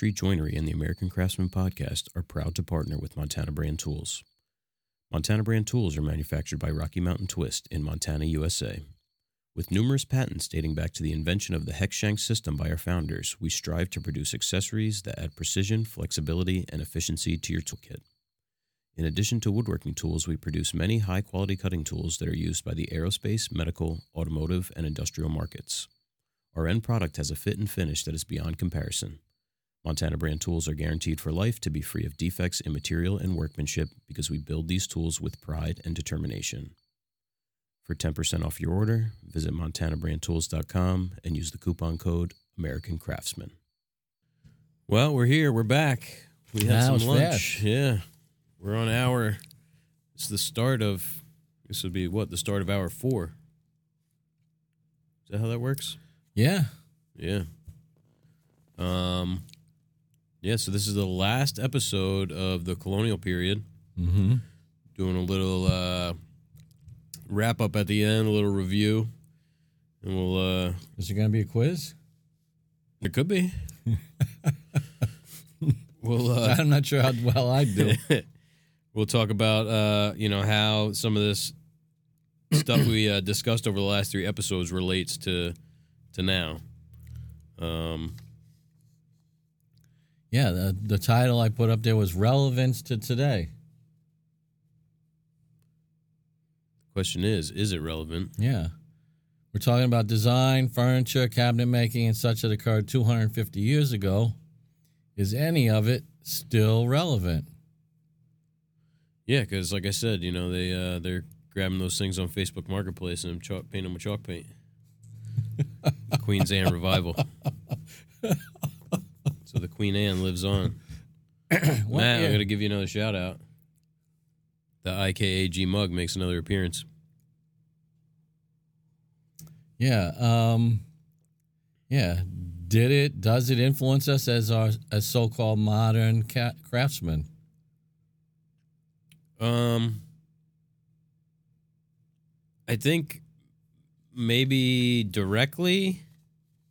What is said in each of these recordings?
Street Joinery and the American Craftsman podcast are proud to partner with Montana Brand Tools. Montana Brand Tools are manufactured by Rocky Mountain Twist in Montana, USA. With numerous patents dating back to the invention of the hex shank system by our founders, we strive to produce accessories that add precision, flexibility, and efficiency to your toolkit. In addition to woodworking tools, we produce many high quality cutting tools that are used by the aerospace, medical, automotive, and industrial markets. Our end product has a fit and finish that is beyond comparison. Montana brand tools are guaranteed for life to be free of defects in material and workmanship because we build these tools with pride and determination. For 10% off your order, visit montanabrandtools.com and use the coupon code American Craftsman. Well, we're here. We're back. We had That some lunch. fast. Yeah. We're on hour. It's the start of, this would be what? The start of hour four. Is that how that works? Yeah. Yeah. Um, yeah, so this is the last episode of the colonial period. Mm-hmm. Doing a little uh, wrap up at the end, a little review. And we'll, uh, Is there going to be a quiz? it could be. we'll, uh, I'm not sure how well I do. we'll talk about, uh, you know, how some of this stuff we uh, discussed over the last three episodes relates to, to now. Um, yeah, the, the title I put up there was Relevance to Today. The question is, is it relevant? Yeah. We're talking about design, furniture, cabinet making, and such that occurred 250 years ago. Is any of it still relevant? Yeah, because like I said, you know they uh, they're grabbing those things on Facebook Marketplace and chalk, painting them with chalk paint. Queen's Anne revival. so the Queen Anne lives on. What Matt? I'm gonna give you another shout out. The IKAG mug makes another appearance. Yeah. Um, yeah. Did it? Does it influence us as our as so-called modern ca- craftsmen? Um, I think maybe directly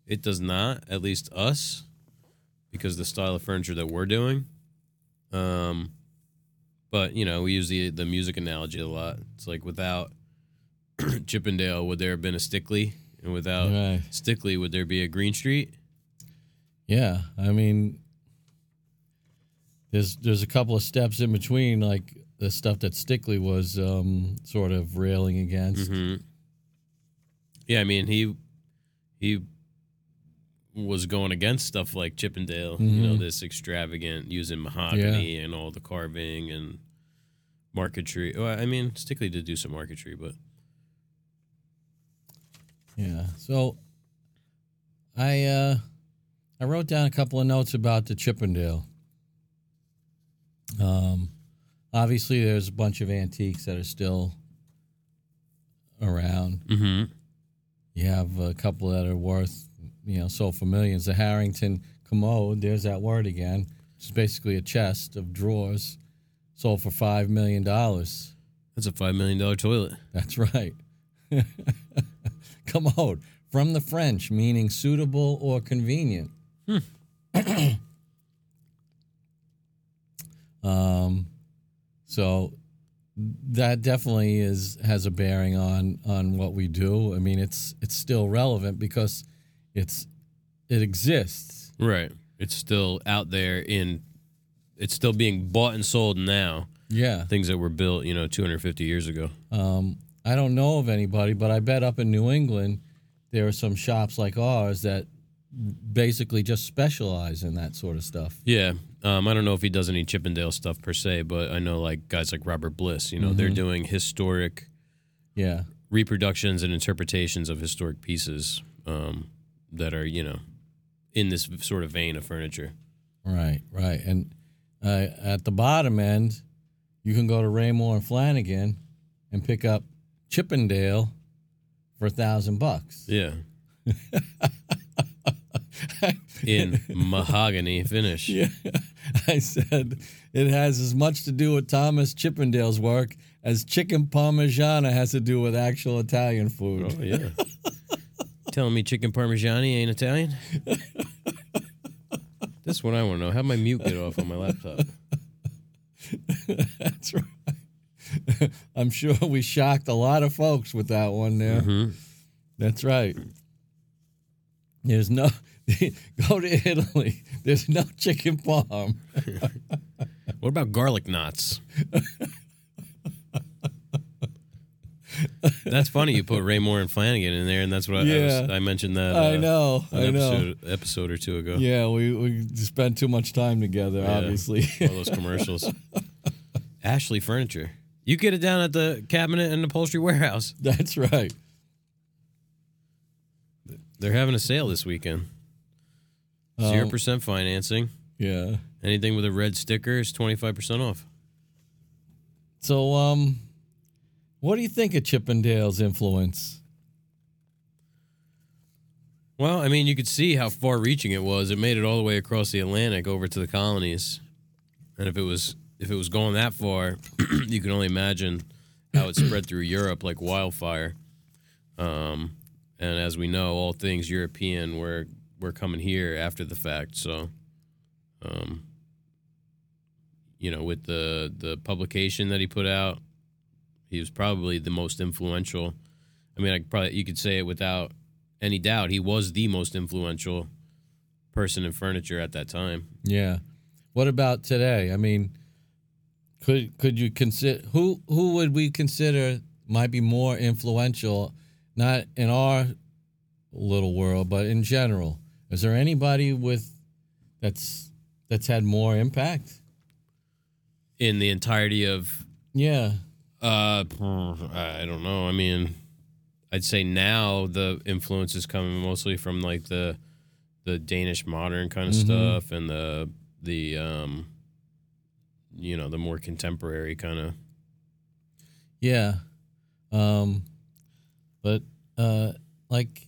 it does not, at least us, because the style of furniture that we're doing. Um, but you know, we use the the music analogy a lot. It's like without Chippendale, would there have been a Stickley? And without Right. Stickley, would there be a Greene Street? Yeah. I mean, there's there's a couple of steps in between, like the stuff that Stickley was um, sort of railing against. hmm Yeah, I mean he he was going against stuff like Chippendale, you know, Mhm. this extravagant using mahogany and all the carving and marquetry. Well, I mean, Stickley did do some marquetry, but Yeah. So I uh I wrote down a couple of notes about the Chippendale. Um obviously there's a bunch of antiques that are still around. mm-hmm. You have a couple that are worth, you know, sold for millions. The Harrington commode, there's that word again. It's basically a chest of drawers sold for five million dollars. that's a five million dollar toilet. That's right. Commode from the French, meaning suitable or convenient. um, so that definitely is has a bearing on on what we do. I mean, it's it's still relevant because it's it exists. Right. It's still out there in. It's still being bought and sold now. Yeah. Things that were built, you know, 250 years ago. Um, I don't know of anybody, but I bet up in New England there are some shops like ours that basically just specialize in that sort of stuff. Yeah. Um, I don't know if he does any Chippendale stuff per se, but I know like guys like Robert Bliss, you know, they're doing historic Yeah. reproductions and interpretations of historic pieces um, that are, you know, in this sort of vein of furniture. Right, right. And uh, at the bottom end, you can go to Raymour and Flanigan and pick up Chippendale for a thousand bucks. Yeah. in mahogany finish. Yeah. I said it has as much to do with Thomas Chippendale's work as chicken parmigiana has to do with actual Italian food. Oh, yeah. Telling me chicken parmigiani ain't Italian? This one I want to know. How my mute get off on my laptop? That's right. I'm sure we shocked a lot of folks with that one there. Mhm. That's right. There's no go to Italy. There's no chicken parm. What about garlic knots? that's funny. You put Raymour and Flanigan in there, and that's what I, I, was, I mentioned that. I uh, know. An I know. episode, episode or two ago. Yeah, we we spent too much time together. Yeah. Obviously. All those commercials. Ashley Furniture. You get it down at the cabinet and upholstery warehouse. That's right. They're having a sale this weekend. Um, Zero percent financing. Yeah. Anything with a red sticker is twenty five percent off. So, um, what do you think of Chippendale's influence? Well, I mean, you could see how far reaching it was. It made it all the way across the Atlantic over to the colonies. And if it was if it was going that far, you can only imagine how it spread through Europe like wildfire. Um, and as we know, all things European were were coming here after the fact. So, um, you know, with the the publication that he put out, he was probably the most influential. I mean, I could probably you could say it without any doubt. He was the most influential person in furniture at that time. Yeah. What about today? I mean, could could you consider who who would we consider might be more influential, not in our little world, but in general? Is there anybody with that's that's had more impact? In the entirety of, Yeah. Uh, I don't know. I mean, I'd say now the influence is coming mostly from like the the Danish modern kind of Mhm. stuff and the the um, you know, the more contemporary kind of. Yeah. Um but uh like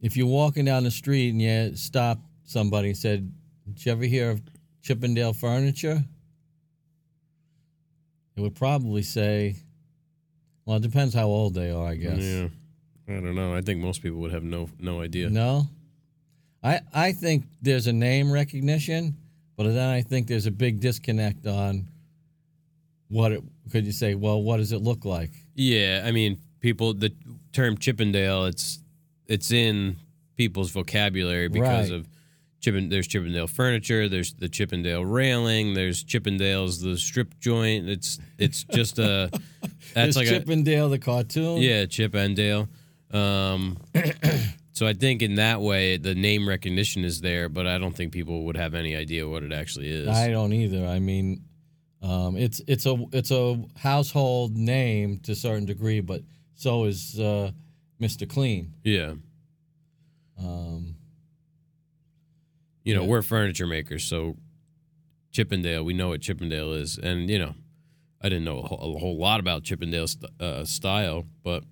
if you're walking down the street and you stop somebody and said, Did you ever hear of Chippendale furniture? It would probably say well, it depends how old they are, I guess. Yeah, I don't know. I think most people would have no no idea. No? I I think there's a name recognition, but then I think there's a big disconnect on what it could you say, well, what does it look like? Yeah, I mean, people. The term Chippendale, it's it's in people's vocabulary because Right. of Chippen. There's Chippendale furniture. There's the Chippendale railing. There's Chippendales the strip joint. It's it's just a that's There's like Chippendale the cartoon. yeah Chippendale. Um, so I think in that way the name recognition is there, but I don't think people would have any idea what it actually is. I don't either. I mean, um, it's it's a it's a household name to a certain degree, but so is uh, Mr. Clean. yeah, Um, you know Yeah. we're furniture makers, so Chippendale, we know what Chippendale is, and you know, I didn't know a whole, a whole lot about Chippendale st- uh, style, but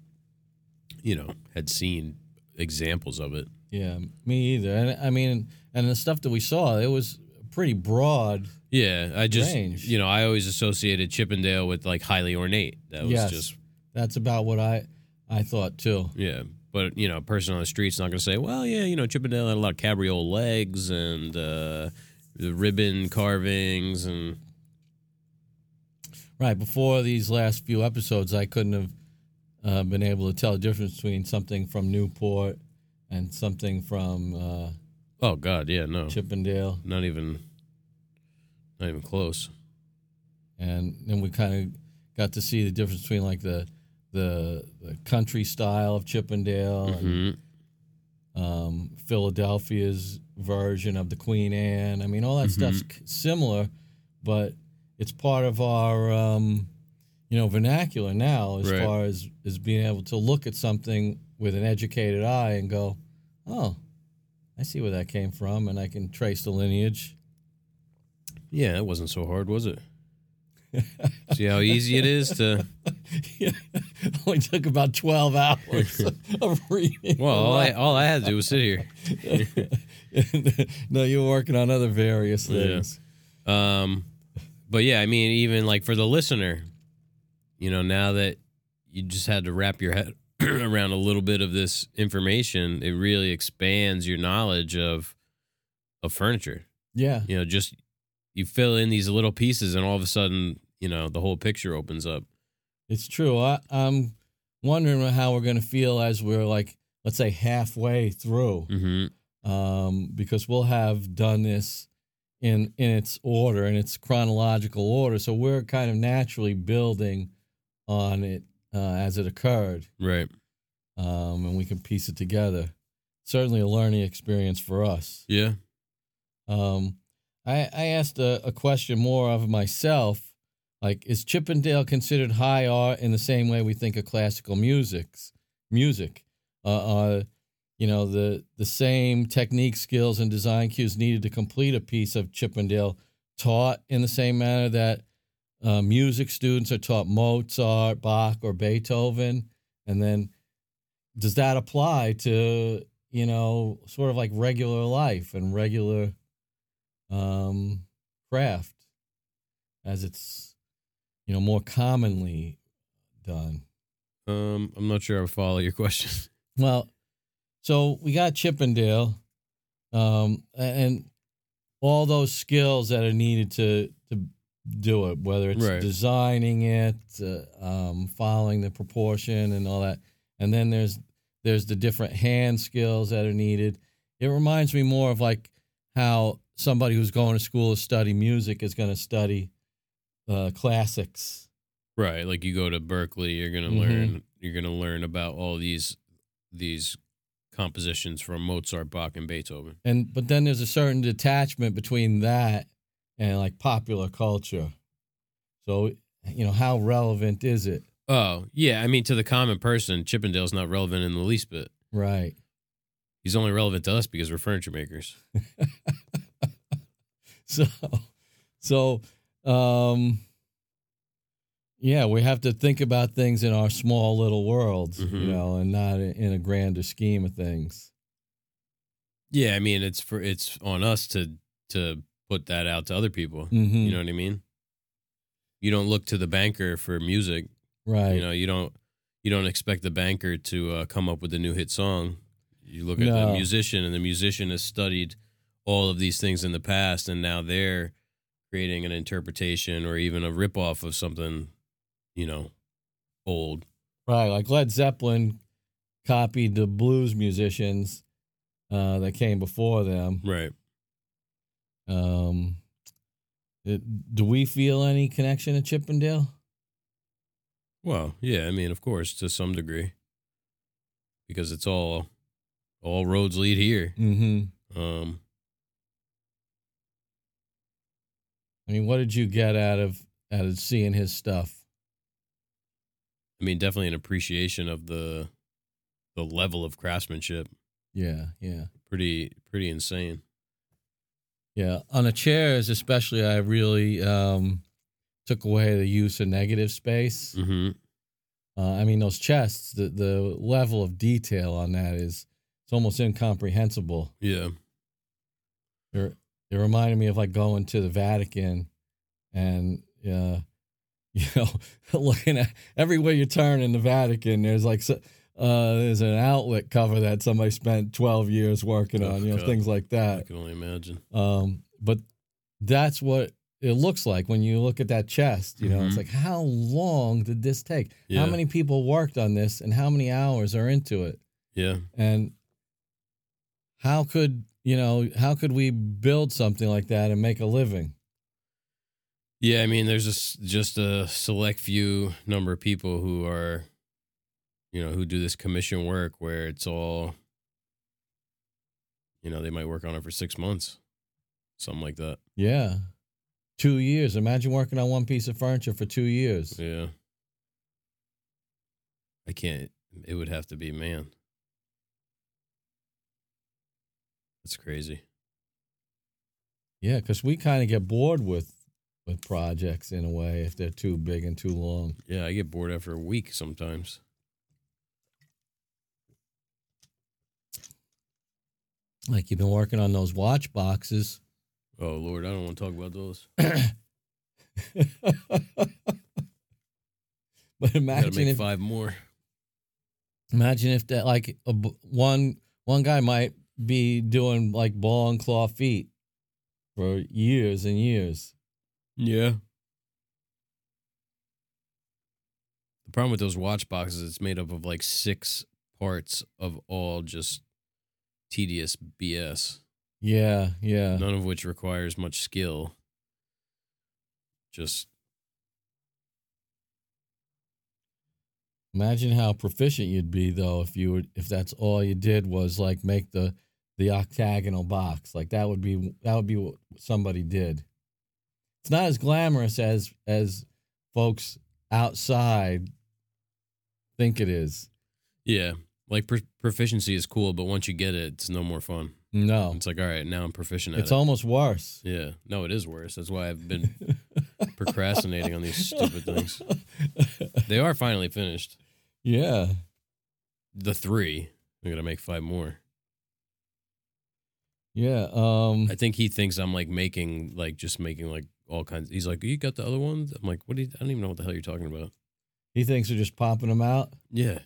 you know, had seen examples of it. yeah, me either. And I mean, and the stuff that we saw, it was pretty broad. Yeah, I just Range. you know I always associated Chippendale with like highly ornate. That was Yes. just That's about what I I thought too. yeah. But you know, a person on the street's not going to say, "Well, yeah, you know, Chippendale had a lot of cabriole legs and uh, the ribbon carvings and Right before these last few episodes, I couldn't have uh, been able to tell the difference between something from Newport and something from uh, oh god, yeah, no, Chippendale. not even, not even close. and then we kind of got to see the difference between like the the, the country style of Chippendale and hmm um, Philadelphia's version of the Queen Anne. I mean, all that stuff's similar, but it's part of our um, you know vernacular now as Right. far as as being able to look at something with an educated eye and go, oh, I see where that came from, and I can trace the lineage. Yeah, it wasn't so hard, was it? See how easy it is to. yeah, only took about twelve hours of reading. Well, all I, all I had to do was sit here. no, you're working on other various Yeah. things. Um, but yeah, I mean, even like for the listener, you know, now that you just had to wrap your head around a little bit of this information, it really expands your knowledge of of furniture. Yeah. You know, just you fill in these little pieces, and all of a sudden, you know, the whole picture opens up. It's true. I, I'm wondering how we're going to feel as we're like, let's say, halfway through, Mm-hmm. um, because we'll have done this in in its order, in its chronological order. So we're kind of naturally building on it uh, as it occurred, Right. um, and we can piece it together. Certainly a learning experience for us. Yeah. Um, I, I asked a, a question more of myself, like, is Chippendale considered high art in the same way we think of classical music's music? Uh, uh, you know, the the same technique, skills, and design cues needed to complete a piece of Chippendale taught in the same manner that uh, music students are taught Mozart, Bach, or Beethoven, and then does that apply to you know sort of like regular life and regular um, craft as it's you know more commonly done. Um, I'm not sure I follow your question. Well, so we got Chippendale, um, and all those skills that are needed to to do it, whether it's Right. designing it, uh, um, following the proportion, and all that, and then there's there's the different hand skills that are needed. It reminds me more of like how somebody who's going to school to study music is going to study uh, classics. Right. Like you go to Berklee, you're gonna Mhm. learn you're gonna learn about all these these compositions from Mozart, Bach, and Beethoven. and but then there's a certain detachment between that and like popular culture so you know how relevant is it Oh, yeah. I mean to the common person, Chippendale's not relevant in the least bit. right He's only relevant to us because we're furniture makers. so so um yeah we have to think about things in our small little worlds you Mhm. know and not in a grander scheme of things Yeah, I mean it's for it's on us to to put that out to other people. mm-hmm. You know what I mean? You don't look to the banker for music. right You know, you don't you don't expect the banker to uh, come up with a new hit song. You look at No. the musician, and the musician has studied all of these things in the past, and now they're creating an interpretation or even a ripoff of something, you know, old. Right, like Led Zeppelin copied the blues musicians uh, that came before them. Right. Um, it- do we feel any connection to Chippendale? Well, yeah, I mean, of course, to some degree, because it's all all roads lead here. Mm-hmm. Um, I mean, what did you get out of out of seeing his stuff? I mean, definitely an appreciation of the the level of craftsmanship. Yeah, yeah, Pretty pretty insane. yeah. On the chairs, especially, I really um, took away the use of negative space. Mm-hmm. Uh, I mean, those chests, the the level of detail on that is it's almost incomprehensible. Yeah. It, it reminded me of like going to the Vatican and uh, you know looking at everywhere you turn in the Vatican there's like uh, there's an outlet cover that somebody spent 12 years working Oh, on you know things like that I can only imagine. um, but that's what it looks like when you look at that chest you know it's Mhm. like how long did this take Yeah. how many people worked on this and how many hours are into it Yeah. and how could you know how could we build something like that and make a living Yeah, I mean, there's just just a select few number of people who are, you know, who do this commission work where it's all, you know, they might work on it for six months, something like that. yeah two years imagine working on one piece of furniture for two years Yeah. I can't. It would have to be man. That's crazy. yeah because we kind of get bored with with projects in a way if they're too big and too long Yeah, I get bored after a week sometimes. like you've been working on those watch boxes Oh Lord, I don't want to talk about those. but imagine make if five more. imagine if that like a, one one guy might be doing like ball and claw feet for years and years. Yeah. The problem with those watch boxes, it's made up of like six parts of all just tedious BS. Yeah, yeah. None of which requires much skill. Just Imagine how proficient you'd be though if you would if that's all you did was like make the the octagonal box. Like that would be that would be what somebody did. It's not as glamorous as as folks outside think it is. yeah, like pro- proficiency is cool, but once you get it, it's no more fun. No. It's like, all right, now I'm proficient at It's it. almost worse. yeah, no, it is worse. That's why I've been procrastinating on these stupid things. They are finally finished. Yeah. The three. I'm gonna make five more. Yeah. Um I think he thinks I'm like making like just making like all kinds. He's like, you got the other ones? I'm like, what? Do you, I don't even know what the hell you're talking about. he thinks they're just popping them out. Yeah.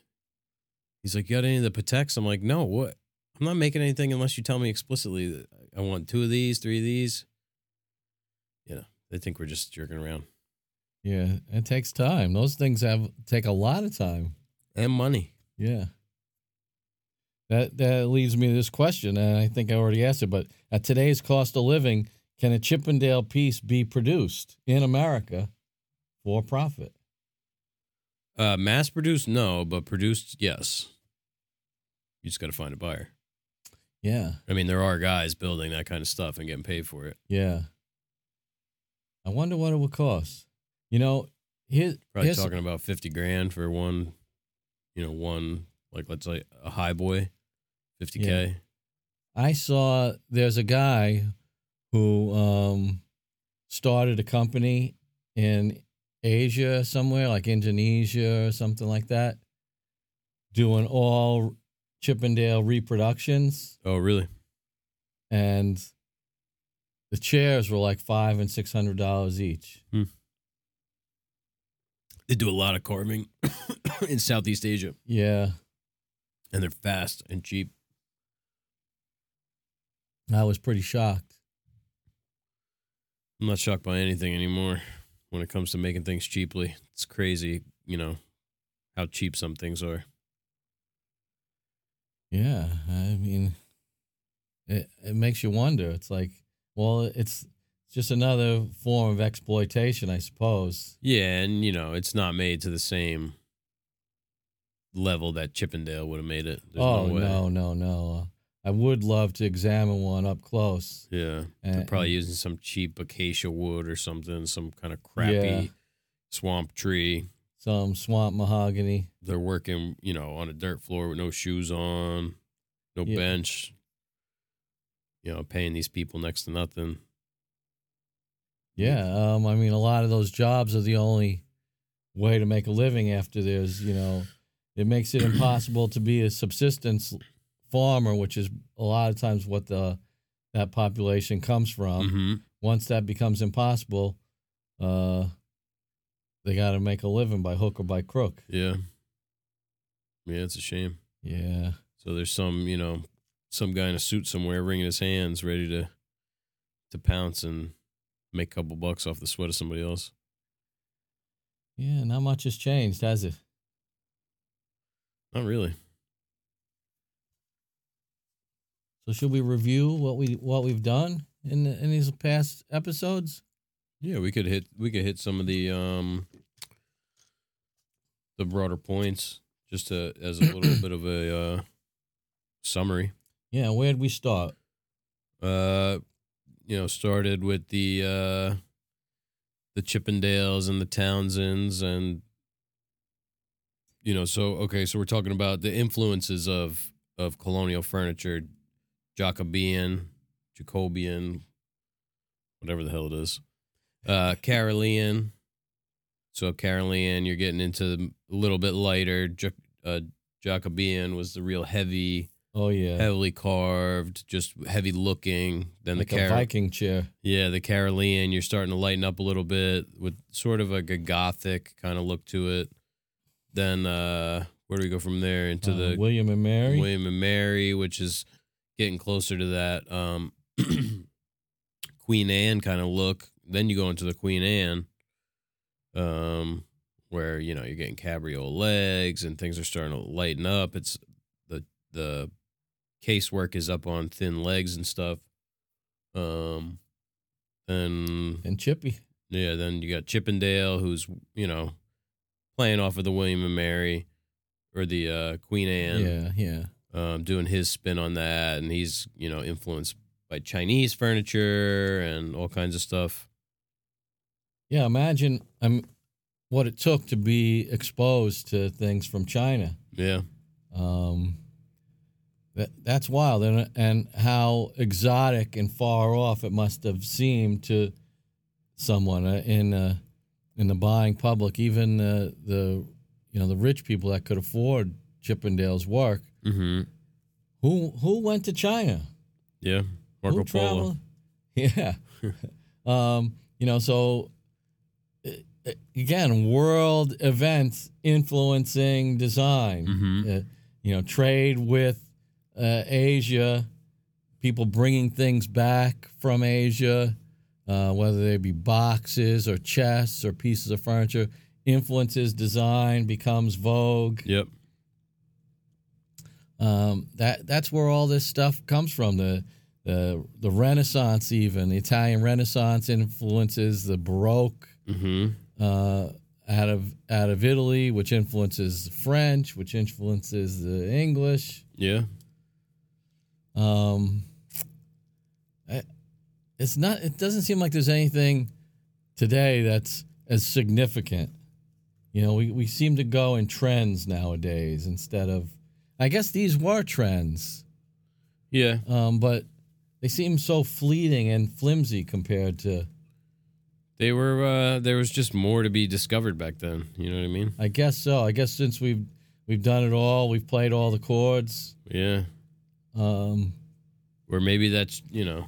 He's like, you got any of the Pateks? I'm like, no. What? I'm not making anything unless you tell me explicitly that I want two of these, three of these. You know, they think we're just jerking around Yeah. It takes time. Those things have take a lot of time. and money. Yeah. That that leads me to this question, and I think I already asked it, but at today's cost of living, can a Chippendale piece be produced in America for profit? Uh, mass produced, no, but produced, yes. You just got to find a buyer. Yeah, I mean, there are guys building that kind of stuff and getting paid for it. yeah. I wonder what it would cost. You know, here, Probably talking about 50 grand for one, you know, one, like, let's say a high boy, 50K. I saw there's a guy who um, started a company in Asia somewhere, like Indonesia or something like that, doing all Chippendale reproductions, Oh, really? and the chairs were like five and six hundred dollars each. They do a lot of carving in Southeast Asia, Yeah, and they're fast and cheap. I was pretty shocked. I'm not shocked by anything anymore when it comes to making things cheaply. It's crazy, you know, how cheap some things are. Yeah, I mean, it it makes you wonder. It's like, well, it's just another form of exploitation, I suppose. Yeah, and you know, it's not made to the same level that Chippendale would have made it. There's oh no way. no, no, no! I would love to examine one up close. Yeah. They're And- probably using some cheap acacia wood or something, some kind of crappy Yeah. swamp tree. some swamp mahogany. They're working, you know, on a dirt floor with no shoes on, no Yeah. bench. You know, paying these people next to nothing. Yeah, um, I mean, a lot of those jobs are the only way to make a living after there's, you know, it makes it impossible to be a subsistence farmer, which is a lot of times what the that population comes from. hmm Once that becomes impossible, uh, they got to make a living by hook or by crook. Yeah. Yeah, it's a shame. Yeah, So there's some, you know, some guy in a suit somewhere wringing his hands, ready to to pounce and make a couple bucks off the sweat of somebody else. yeah, not much has changed, has it? Not really. So should we review what we what we've done in the, in these past episodes? Yeah, we could hit we could hit some of the um the broader points just to, as a little bit of a uh summary. Yeah, where'd we start? Uh you know, started with the uh the Chippendales and the Townsends and you know, so okay, so we're talking about the influences of of colonial furniture, Jacobean, Jacobian, whatever the hell it is. Uh Carolean. So Carolean, you're getting into a little bit lighter. Uh, Jacobean was the real heavy, Oh yeah, heavily carved, just heavy looking. Then like the Car- Viking chair. yeah, the Carolean, you're starting to lighten up a little bit with sort of like a gothic kind of look to it. Then uh where do we go from there into Uh, the William and Mary. William and Mary, which is getting closer to that um Queen Anne kind of look. Then you go into the Queen Anne, um, where you know you're getting cabriole legs and things are starting to lighten up. It's the the casework is up on thin legs and stuff. Um, and And Chippy. yeah, then you got Chippendale, who's you know playing off of the William and Mary or the uh, Queen Anne, yeah, yeah. Um, doing his spin on that, and he's you know influenced by Chinese furniture and all kinds of stuff. Yeah, imagine um, what it took to be exposed to things from China. Yeah, Um, that that's wild, and and how exotic and far off it must have seemed to someone uh, in uh, in the buying public, even the the you know the rich people that could afford Chippendale's work. Mm-hmm. Who who went to China? yeah, Marco Who Polo. Yeah. um, you know, so uh, uh, again, world events influencing design. Mhm. Uh, you know, trade with uh, Asia, people bringing things back from Asia, uh, whether they be boxes or chests or pieces of furniture, influences design, becomes vogue. Yep. Um, that that's where all this stuff comes from. The the the Renaissance, even the Italian Renaissance influences the Baroque Mm-hmm. uh, out of out of Italy, which influences the French, which influences the English. Yeah. Um, I- it's not. It doesn't seem like there's anything today that's as significant. You know, we, we seem to go in trends nowadays instead of. I guess these were trends. Yeah. um, but they seem so fleeting and flimsy compared to, They were. Uh, there was just more to be discovered back then. You know what I mean? I guess so. I guess since we've we've done it all, we've played all the chords. Yeah. Um, Or maybe that's you know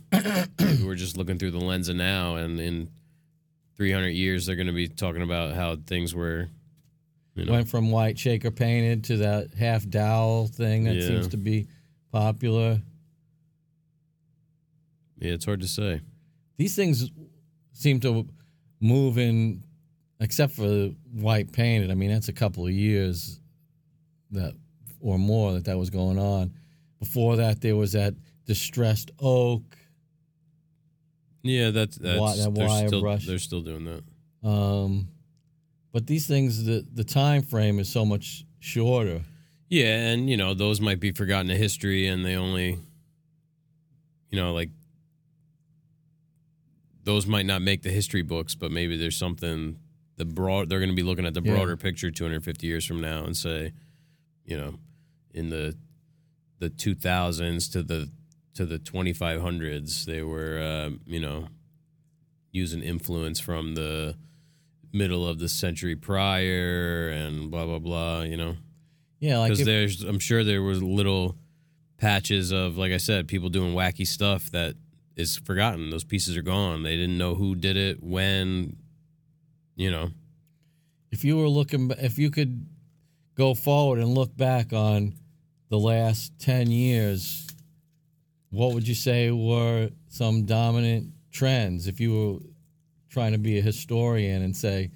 we're just looking through the lens of now, and in 300 years they're going to be talking about how things were. You know. went from white shaker painted to that half dowel thing that Yeah. seems to be popular. Yeah, it's hard to say. These things seem to move in, except for white painted. I mean, that's a couple of years that or more that that was going on. Before that, there was that distressed oak. Yeah, that's that's that wire still brush. they're still doing that. Um, but these things, the the time frame is so much shorter. Yeah, and you know those might be forgotten to history, and they only, you know, like those might not make the history books, but maybe there's something the broad. They're going to be looking at the Yeah. broader picture 250 years from now and say, you know, in the the 2000s to the to the 2500s, they were, uh, you know, using influence from the middle of the century prior and blah blah blah. You know Yeah, like because there's i'm sure there was little patches of like i said people doing wacky stuff that is forgotten those pieces are gone they didn't know who did it when you know if you were looking, if you could go forward and look back on the last 10 years, what would you say were some dominant trends? If you were trying to be a historian and say,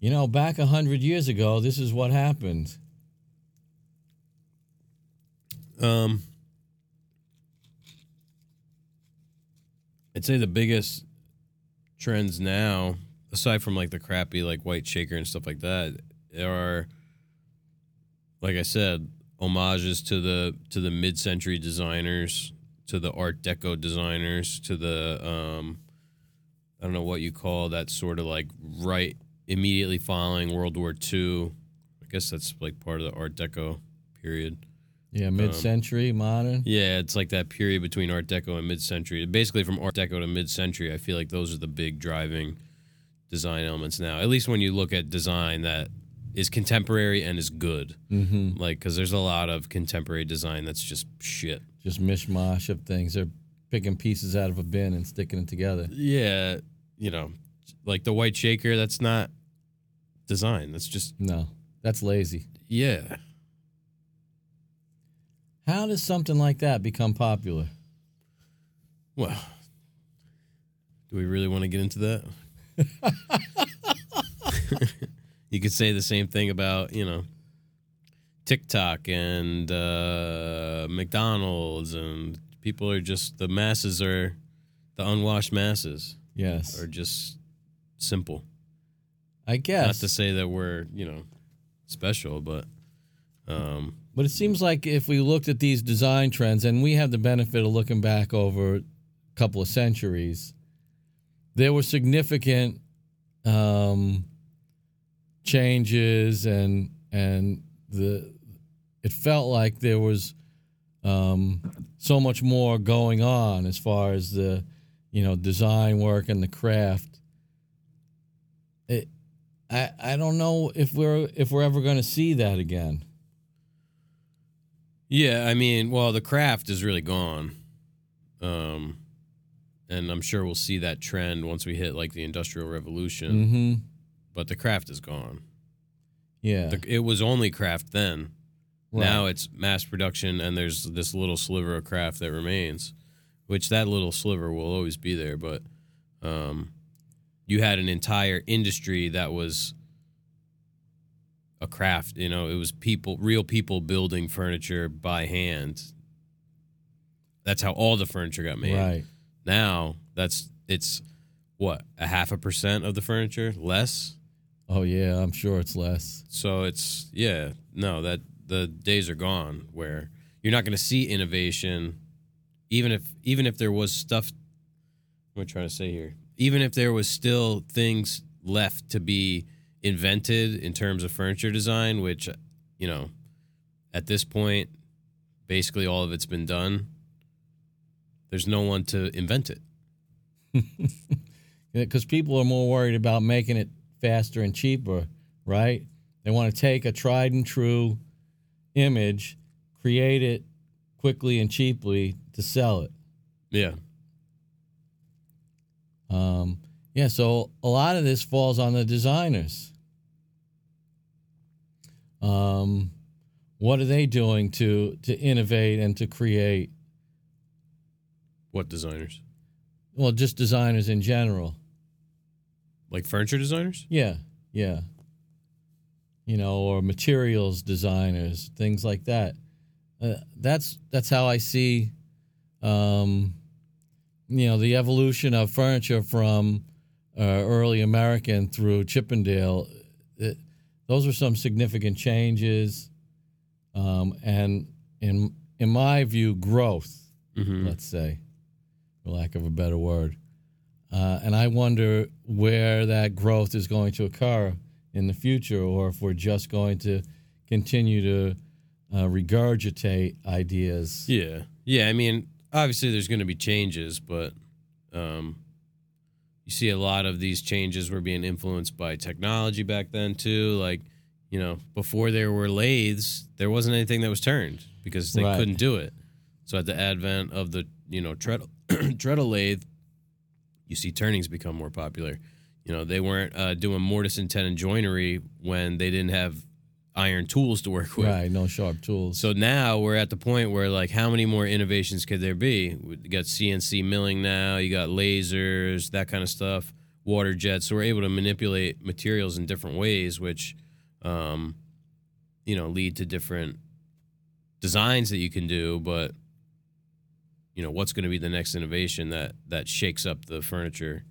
you know, back a 100 years ago, this is what happened. um i'd say the biggest trends now aside from like the crappy like white shaker and stuff like that there are like i said homages to the to the mid-century designers to the art deco designers to the um i don't know what you call that sort of like right immediately following world war ii i guess that's like part of the art deco period Yeah, mid century, modern. yeah, it's like that period between Art Deco and mid-century. Basically, from Art Deco to mid-century, I feel like those are the big driving design elements now. At least when you look at design that is contemporary and is good, Mm-hmm. like because there's a lot of contemporary design that's just shit. Just mishmash of things. They're picking pieces out of a bin and sticking it together. Yeah, you know, like the white shaker. That's not design. That's just No, that's lazy. yeah. How does something like that become popular? Well, Do we really want to get into that? you could say the same thing about, you know, TikTok and uh, McDonald's, and people are just, the masses are, the unwashed masses Yes. or just simple. I guess Not to say that we're, you know, special, but um, But it seems like if we looked at these design trends, and we have the benefit of looking back over a couple of centuries, there were significant um, changes, and and the it felt like there was um, so much more going on as far as the you know design work and the craft. It, I I don't know if we're if we're ever going to see that again. Yeah, I mean, well, the craft is really gone. Um and I'm sure we'll see that trend once we hit like the industrial revolution, Mm-hmm. but the craft is gone. Yeah. The, it was only craft then. Right. Now it's mass production and there's this little sliver of craft that remains, which that little sliver will always be there, but um you had an entire industry that was a craft, you know, it was people, real people building furniture by hand. That's how all the furniture got made. Right. Now, that's it's what, a half a percent of the furniture, less? Oh yeah, I'm sure it's less. So it's yeah, no, that the days are gone where you're not going to see innovation even if even if there was stuff what am I trying to say here? Even if there was still things left to be invented in terms of furniture design, which you know, at this point basically all of it's been done. There's no one to invent it. Because people are more worried about making it faster and cheaper, right? They want to take a tried and true image, create it quickly and cheaply to sell it. Yeah. Um, yeah, so a lot of this falls on the designers. Um, what are they doing to to innovate and to create? What designers? Well, just designers in general. Like furniture designers? Yeah, yeah. You know, or materials designers, things like that. Uh, that's that's how I see, um, you know, the evolution of furniture from uh, early American through Chippendale. It, those are some significant changes, um, and in in my view, growth. Mm-hmm. Let's say, for lack of a better word. Uh, and I wonder where that growth is going to occur in the future, or if we're just going to continue to uh, regurgitate ideas. Yeah. Yeah. I mean, obviously there's going to be changes, but um, you see a lot of these changes were being influenced by technology back then, too. Like, you know, before there were lathes, there wasn't anything that was turned because they Right. couldn't do it. So at the advent of the, you know, treadle, treadle lathe, you see turnings become more popular. You know, they weren't uh, doing mortise and tenon joinery when they didn't have iron tools to work with. Right, no sharp tools. So now we're at the point where like how many more innovations could there be? We got CNC milling now, you got lasers, that kind of stuff, water jets. So we're able to manipulate materials in different ways, which um, you know, lead to different designs that you can do, but you know, what's going to be the next innovation that that shakes up the furniture?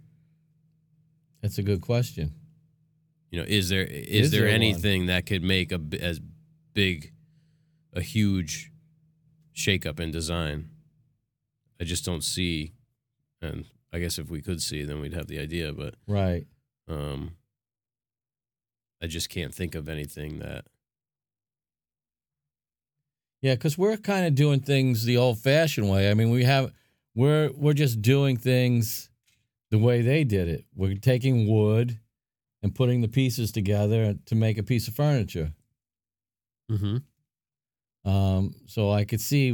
That's a good question. You know, is there is, Is there, there one? anything that could make a as big, a huge shakeup in design? I just don't see, and I guess if we could see, then we'd have the idea. But Right. um, I just can't think of anything that. Yeah, because we're kind of doing things the old-fashioned way. I mean, we have we're we're just doing things the way they did it. We're taking wood and putting the pieces together to make a piece of furniture. Mm-hmm. Um, so I could see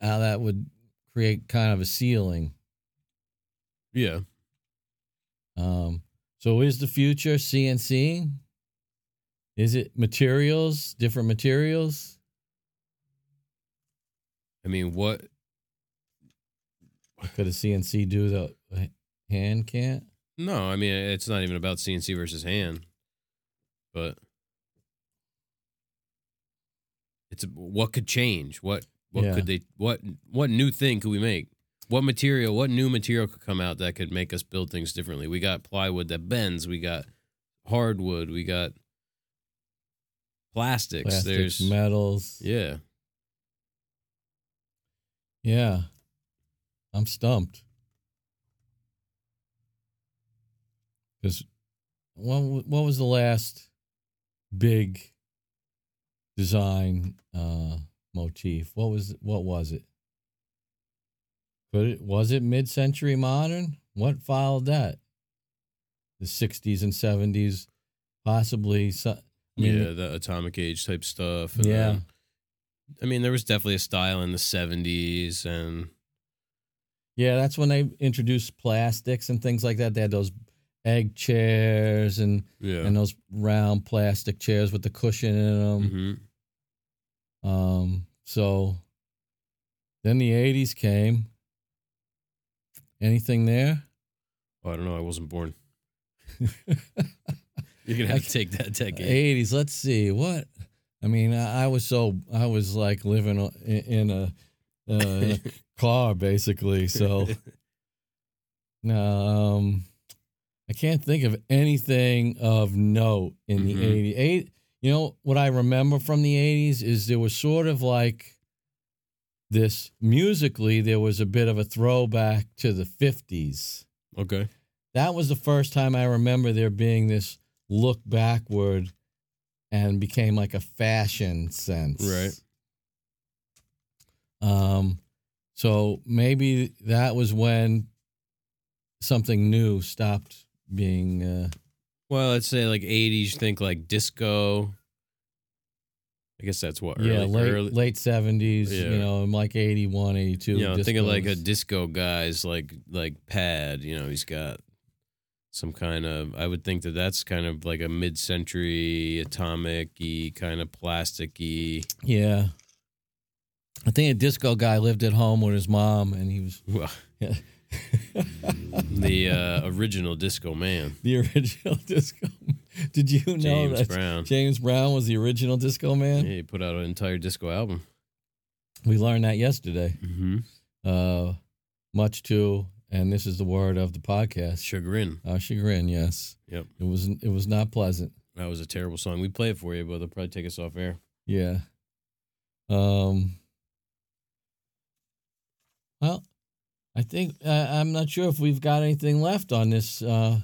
how that would create kind of a ceiling. Yeah. Um, so is the future CNC? Is it materials, different materials? I mean, what? Could a CNC do the hand can't. No, I mean it's not even about CNC versus hand, but it's what could change. What what Yeah. could they? What what new thing could we make? What material? What new material could come out that could make us build things differently? We got plywood that bends. We got hardwood. We got plastics. Plastics, There's metals. yeah. Yeah. I'm stumped. Because what, what was the last big design uh, motif? What was what was it? Could it was it mid century modern? What followed that? The sixties and seventies, possibly. So, I mean, yeah, the atomic age type stuff. and Yeah. then- I mean, there was definitely a style in the '70s, and Yeah, that's when they introduced plastics and things like that. They had those egg chairs and yeah, and those round plastic chairs with the cushion in them. hmm Um, so then the '80s came. Anything there? oh, I don't know. I wasn't born. You're gonna have to take that decade. '80s. Let's see what. I mean, I, I was so I was like living in, in a, uh, in a car basically. So um, I can't think of anything of note in the Mhm. 80s. Eight, you know what I remember from the 80s is there was sort of like this musically, there was a bit of a throwback to the 50s. okay. That was the first time I remember there being this look backward and became like a fashion sense. Right. Um, so maybe that was when something new stopped being. Uh, Well, let's say like '80s. Think like disco. I guess that's what. yeah, early, late early- late seventies. Yeah. You know, I'm like 81, 82. You know, think of like a disco guy's like like pad. You know, he's got some kind of. I would think that that's kind of like a mid-century atomic-y kind of plasticky. yeah. I think a disco guy lived at home with his mom, and he was Well. the uh, original disco man, the original disco. Did you know James that Brown. James Brown was the original disco man? Yeah, he put out an entire disco album. We learned that yesterday. Mm-hmm. Uh, much to, and this is the word of the podcast. Chagrin. Our chagrin, yes. Yep. It was it was not pleasant. That was a terrible song. We play it for you, but they'll probably take us off air. Yeah. Um. Well, I think uh, I'm not sure if we've got anything left on this uh,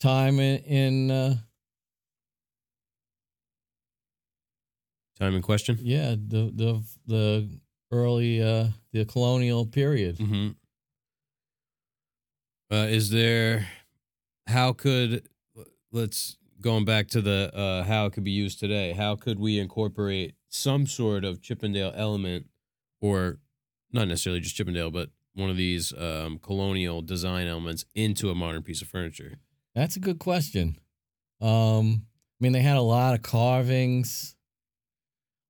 time in. in uh, Time in question. yeah, the the the early uh, the colonial period. Mm-hmm. Uh, is there? How could? Let's going back to the uh, how it could be used today. How could we incorporate some sort of Chippendale element, or not necessarily just Chippendale, but one of these um, colonial design elements into a modern piece of furniture? That's a good question. Um, I mean, they had a lot of carvings.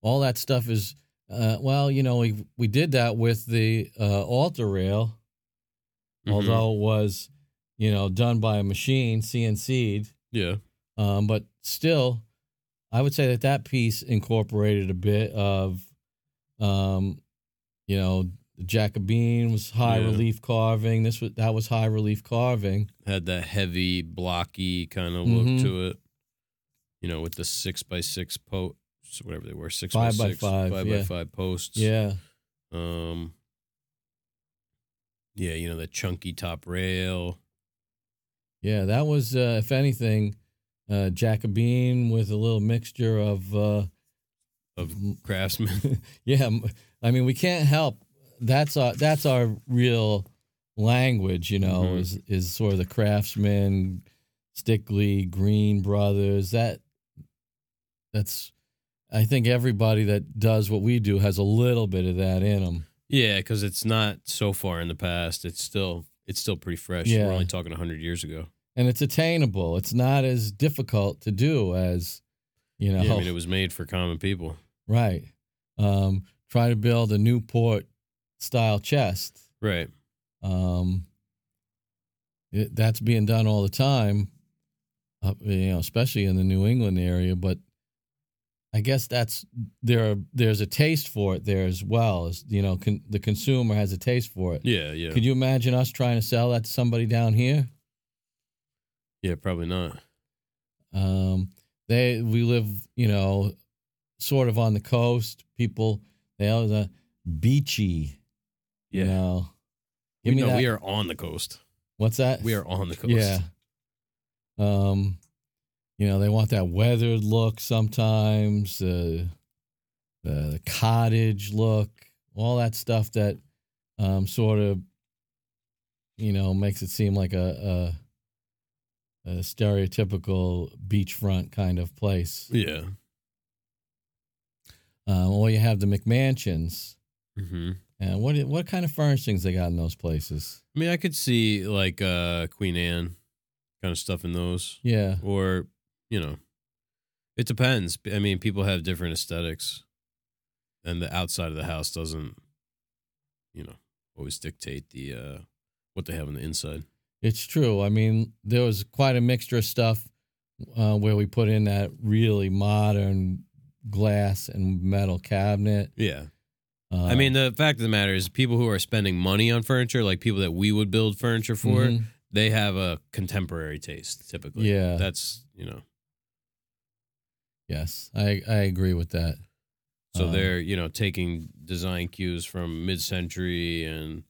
All that stuff is, uh, well, you know, we we did that with the uh, altar rail, Mhm. although it was, you know, done by a machine, CNC'd. yeah, Um, but still, I would say that that piece incorporated a bit of, um, you know, the Jacobean was high Yeah. relief carving. This was that was high relief carving. had that heavy, blocky kind of look Mhm. to it. You know, with the six by six posts, whatever they were, six Five by five, five yeah. by five posts. Yeah. Um. Yeah, you know the chunky top rail. Yeah, that was, uh, if anything, uh, Jacobean with a little mixture of, uh, of craftsman. yeah. I mean, we can't help. That's our that's our real language, you know. Mhm. Is is sort of the craftsman, Stickley, Greene Brothers. That that's. I think everybody that does what we do has a little bit of that in them. yeah, because it's not so far in the past. It's still it's still pretty fresh. Yeah. We're only talking hundred years ago. and it's attainable. It's not as difficult to do as, you know. Yeah, I mean it was made for common people. Right. Um, try to build a Newport style chest. Right. Um, it, that's being done all the time, uh, you know, especially in the New England area. But I guess that's there. Are, there's a taste for it there as well. As you know, con, the consumer has a taste for it. Yeah, yeah. Could you imagine us trying to sell that to somebody down here? yeah, probably not. Um, they we live, you know, sort of on the coast. People they are the beachy. Yeah. You know, We, give me no, that. we are on the coast. What's that? We are on the coast. Yeah. Um, you know, they want that weathered look sometimes, uh, the the cottage look, all that stuff that um, sort of, you know, makes it seem like a, a, a stereotypical beachfront kind of place. Yeah. Um, or you have the McMansions. hmm And what what kind of furnishings they got in those places? I mean, I could see like uh Queen Anne kind of stuff in those, Yeah, or you know, it depends. I mean, people have different aesthetics, and the outside of the house doesn't, you know, always dictate the uh what they have on the inside. It's true. I mean, there was quite a mixture of stuff uh, where we put in that really modern glass and metal cabinet. Yeah. Uh, I mean, the fact of the matter is, people who are spending money on furniture, like people that we would build furniture for, mhm. they have a contemporary taste typically. Yeah. That's, you know, yes, I I agree with that. so Um, they're, you know, taking design cues from mid century and,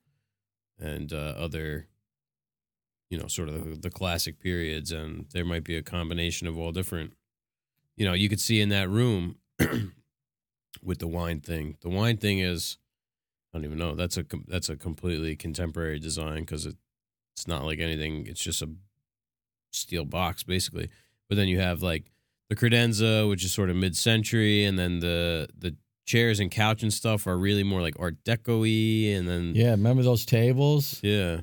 and uh, other, you know, sort of the, the classic periods. And there might be a combination of all different, you know, you could see in that room with the wine thing. The wine thing is, I don't even know. That's a that's a completely contemporary design because it, it's not like anything. It's just a steel box basically. But then you have like the credenza, which is sort of mid-century, and then the the chairs and couch and stuff are really more like Art Deco-y, and then Yeah, remember those tables? yeah,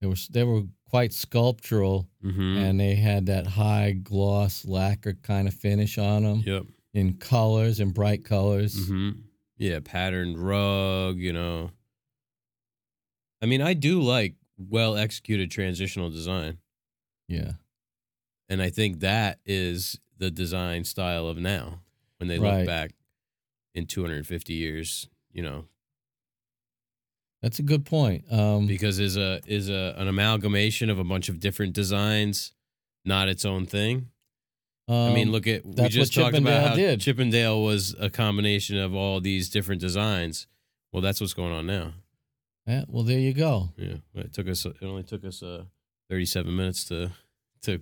They were they were quite sculptural, hmm and they had that high gloss lacquer kind of finish on them yep, in colors and bright colors. hmm yeah, patterned rug, you know. I mean, I do like well executed transitional design. Yeah, And I think that is the design style of now when they Right. look back in 250 years, you know, that's a good point. Um, because is a is a an amalgamation of a bunch of different designs, not its own thing. I mean, um, look at we just talked about Chippendale how did. Chippendale was a combination of all these different designs. Well, that's what's going on now. yeah, well, there you go. Yeah, it took us. It only took us uh, 37 minutes to to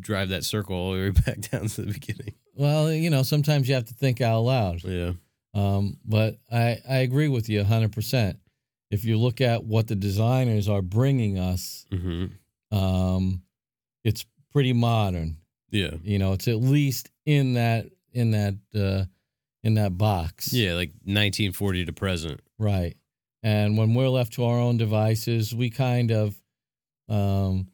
drive that circle all the way back down to the beginning. Well, you know, sometimes you have to think out loud. Yeah. Um, but I, I agree with you 100%. If you look at what the designers are bringing us, hmm um, it's pretty modern. Yeah. You know, it's at least in that in that uh, in that box. Yeah, like 1940 to present. Right. And when we're left to our own devices, we kind of um,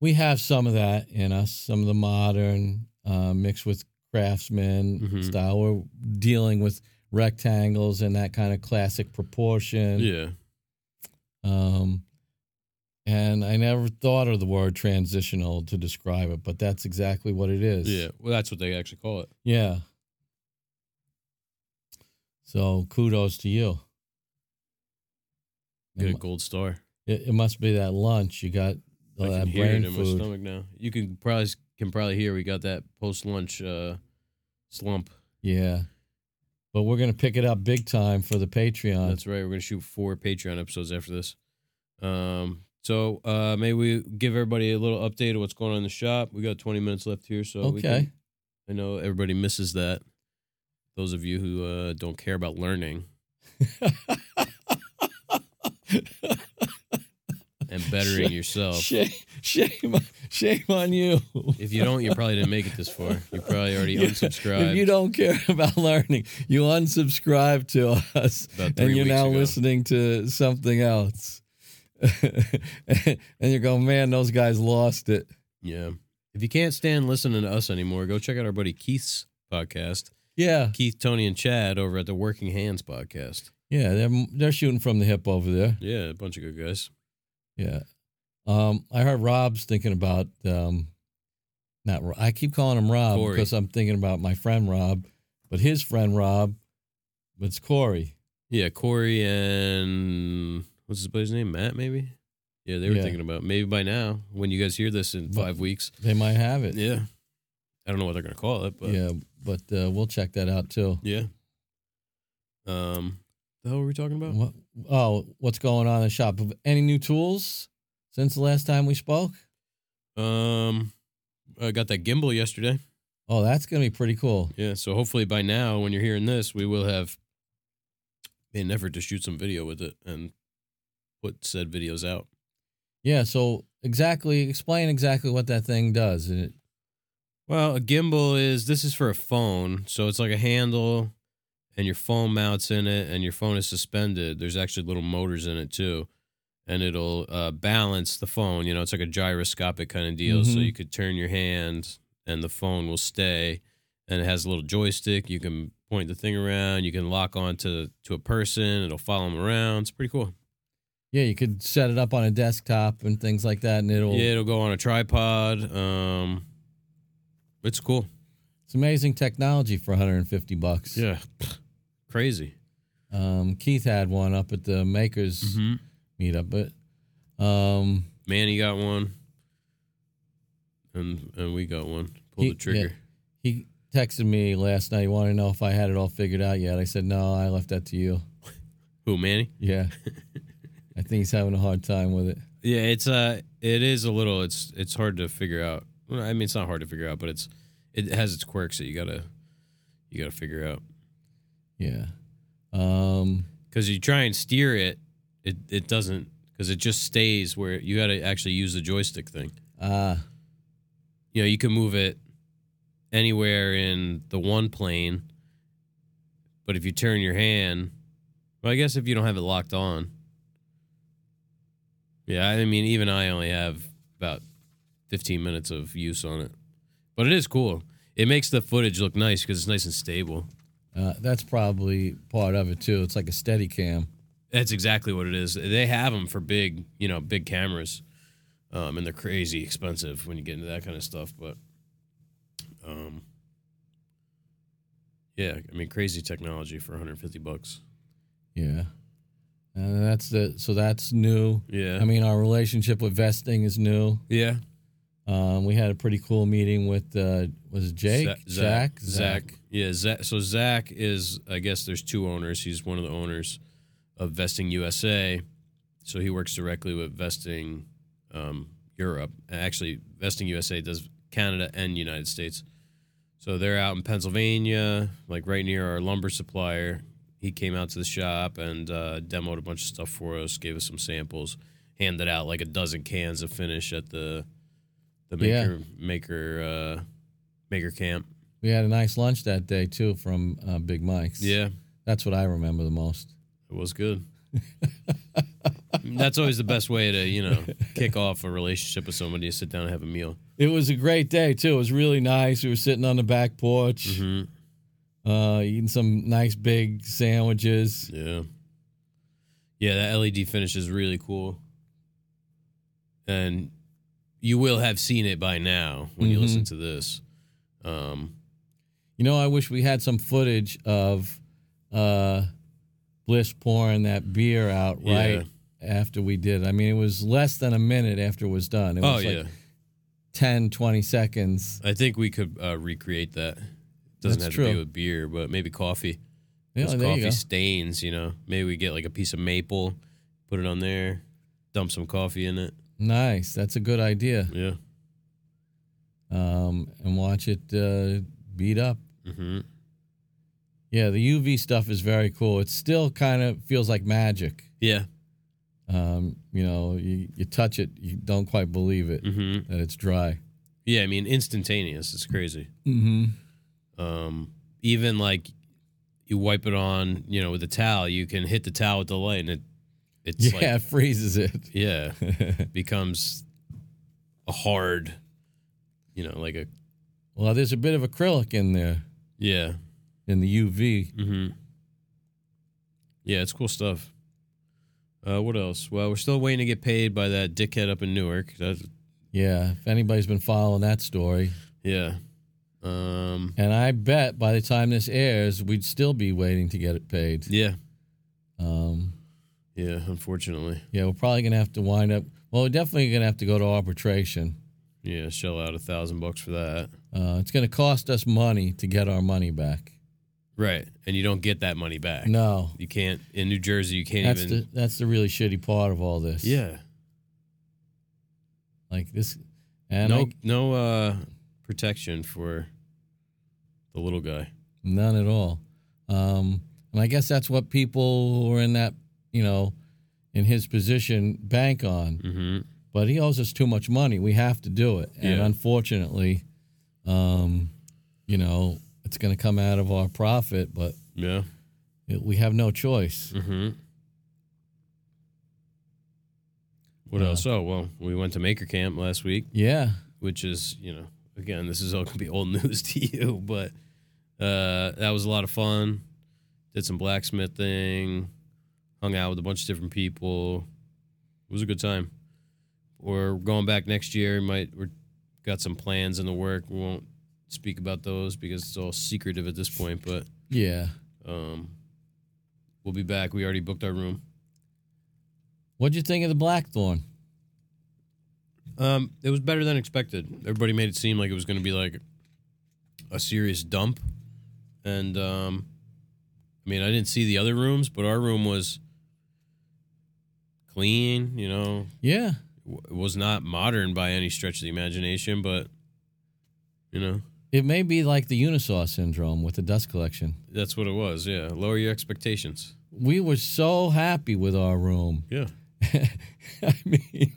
we have some of that in us, some of the modern uh, mixed with craftsman Mhm. style. We're dealing with rectangles and that kind of classic proportion. Yeah. Um, and I never thought of the word transitional to describe it, but that's exactly what it is. Yeah. Well, that's what they actually call it. Yeah. So kudos to you. Get a gold star. it, it must be that lunch you got. I all can that hear it in my stomach now. You can probably can probably hear we got that post lunch uh, slump. Yeah. But we're gonna pick it up big time for the Patreon. That's right. We're gonna shoot four Patreon episodes after this. Um. So uh, maybe we give everybody a little update of what's going on in the shop. We got 20 minutes left here, so we okay. can, I know everybody misses that. Those of you who uh, don't care about learning and bettering yourself. shame, shame, shame on you. If you don't, you probably didn't make it this far. You probably already unsubscribed. If you don't care about learning, you unsubscribe to us, About three and you're weeks now ago. listening to something else. and you're going, man, those guys lost it. Yeah. If you can't stand listening to us anymore, go check out our buddy Keith's podcast. Yeah, Keith, Tony, and Chad over at the Working Hands podcast. yeah, they're they're shooting from the hip over there. Yeah, a bunch of good guys. Yeah, Um, I heard Rob's thinking about um, not. I keep calling him Rob Corey. because I'm thinking about my friend Rob, but his friend Rob, it's Corey. Yeah, Corey and what's his buddy's name? Matt, maybe. Yeah, they were Yeah. thinking about maybe by now when you guys hear this in Well, five weeks. They might have it. Yeah, I don't know what they're gonna call it, but yeah, but uh, we'll check that out too. yeah. Um, the hell were we talking about? What, oh, what's going on in the shop? Any new tools since the last time we spoke? Um, I got that gimbal yesterday. Oh, that's gonna be pretty cool. Yeah, so hopefully by now, when you're hearing this, we will have made an effort to shoot some video with it and put said videos out. Yeah. So exactly, explain exactly what that thing does. And it, Well, a gimbal is this is for a phone, so it's like a handle, and your phone mounts in it, and your phone is suspended. There's actually little motors in it too, and it'll uh, balance the phone. You know, it's like a gyroscopic kind of deal. So Mhm. you could turn your hand, and the phone will stay, and it has a little joystick. You can point the thing around. You can lock on to to a person. It'll follow them around. It's pretty cool. Yeah, you could set it up on a desktop and things like that, and it'll. Yeah, it'll go on a tripod. Um, it's cool. It's amazing technology for 150 bucks. Yeah, crazy. Um, Keith had one up at the Makers Mm-hmm. meetup, but um, Manny got one, and and we got one. Pull He- the trigger. he texted me last night. He wanted to know if I had it all figured out yet. I said no. I left that to you. Who, Manny? Yeah, I think he's having a hard time with it. Yeah, it's uh, it is a little. It's it's hard to figure out. Well, I mean, it's not hard to figure out, but it's it has its quirks that you gotta you gotta figure out. Yeah. Um, Because you try and steer it, it it doesn't. Because it just stays where you gotta actually use the joystick thing. ah, you know, you can move it anywhere in the one plane, but if you turn your hand, well, I guess if you don't have it locked on, yeah, I mean, even I only have about 15 minutes of use on it, but it is cool. It makes the footage look nice because it's nice and stable. uh, that's probably part of it too. It's like a Steadicam. That's exactly what it is. They have them for big, you know, big cameras, um, and they're crazy expensive when you get into that kind of stuff. But, um, yeah, I mean, crazy technology for 150 bucks. Yeah. And that's the so that's new. Yeah, I mean, our relationship with Vesting is new. yeah. Um, we had a pretty cool meeting with uh, was it Jake, Za- Zach, Zach, yeah. Zach. So Zach is, I guess, there's two owners. He's one of the owners of Vesting USA. So he works directly with Vesting um, Europe. Actually, Vesting USA does Canada and United States. So they're out in Pennsylvania, like right near our lumber supplier. He came out to the shop and uh, demoed a bunch of stuff for us, gave us some samples, handed out like a dozen cans of finish at the the Yeah. maker maker uh, maker camp. We had a nice lunch that day too from uh, Big Mike's. Yeah, that's what I remember the most. it was good. That's always the best way to you know kick off a relationship with somebody. Is sit down and have a meal. It was a great day too. It was really nice. We were sitting on the back porch, Mm-hmm. Uh, eating some nice big sandwiches. Yeah. Yeah, that LED finish is really cool. And you will have seen it by now when you Mhm. listen to this. Um, You know, I wish we had some footage of uh, Bliss pouring that beer out right after we did. I mean, it was less than a minute after it was done. It oh, was yeah. like 10, 20 seconds. I think we could uh, recreate that. Doesn't That's have to true. be with beer, but maybe coffee. Yeah, Those there coffee you go. stains, you know. Maybe we get like a piece of maple, put it on there, dump some coffee in it. Nice. That's a good idea. Yeah. Um, and watch it uh, beat up. hmm Yeah, the UV stuff is very cool. It still kind of feels like magic. Yeah. Um, you know, you, you touch it, you don't quite believe it hmm that it's dry. Yeah, I mean, instantaneous. It's crazy. Mm-hmm. Um, even like you wipe it on, you know, with a towel, you can hit the towel with the light and it, it's Yeah, like, it freezes it. yeah, becomes a hard, you know, like a, well, there's a bit of acrylic in there yeah. in the UV. Mm-hmm. Yeah, it's cool stuff. Uh, what else? Well, we're still waiting to get paid by that dickhead up in Newark. That's, Yeah, if anybody's been following that story, yeah. Um, and I bet by the time this airs, we'd still be waiting to get it paid. yeah. Um, Yeah, unfortunately. yeah, we're probably gonna have to wind up. Well, we're definitely gonna have to go to arbitration. Yeah, shell out a thousand bucks for that. Uh, it's gonna cost us money to get our money back. Right. And you don't get that money back. No, You can't in New Jersey you can't that's even the that's the really shitty part of all this. Yeah. like this, and no I, no uh protection for the little guy. none at all. Um, and I guess that's what people who are in that, you know, in his position bank on. Mm-hmm. But he owes us too much money. We have to do it, and Yeah. unfortunately, um, you know, it's going to come out of our profit, but Yeah. it, we have no choice. Mm-hmm. What Uh, else? Oh well, we went to Maker Camp last week, Yeah, which is you know again this is all gonna be old news to you, but uh, that was a lot of fun. Did some blacksmithing, hung out with a bunch of different people. It was a good time. We're going back next year. We Might we're got some plans in the work. We won't speak about those because it's all secretive at this point. But yeah. um, we'll be back. We already booked our room. What'd you think of the Blackthorn? Um, it was better than expected. Everybody made it seem like it was going to be like a serious dump, and um, I mean, I didn't see the other rooms, but our room was clean. You know, Yeah, it was not modern by any stretch of the imagination, but you know, it may be like the Unisaw syndrome with the dust collection. that's what it was. Yeah, lower your expectations. We were so happy with our room. Yeah, I mean,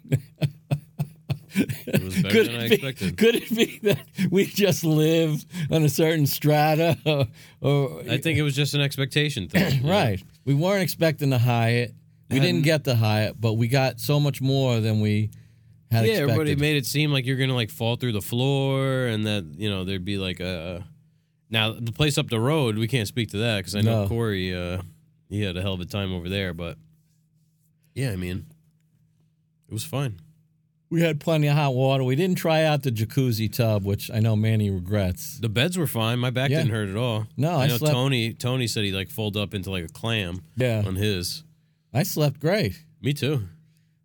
it was better could than I it be, expected. Could it be that we just lived on a certain strata? Or, or I think it was just an expectation thing. right. We weren't expecting the Hyatt. We didn't Hadn't- get the Hyatt, but we got so much more than we had yeah, expected. everybody made it seem like you're gonna like fall through the floor, and that you know there'd be like a. Now the place up the road, we can't speak to that because I know No. Corey. Uh, he had a hell of a time over there, but yeah, I mean, it was fine. We had plenty of hot water. We didn't try out the jacuzzi tub, which I know Manny regrets. The beds were fine. My back Yeah. didn't hurt at all. No, I I know slept- Tony. Tony said he like folded up into like a clam Yeah, on his. I slept great. Me too.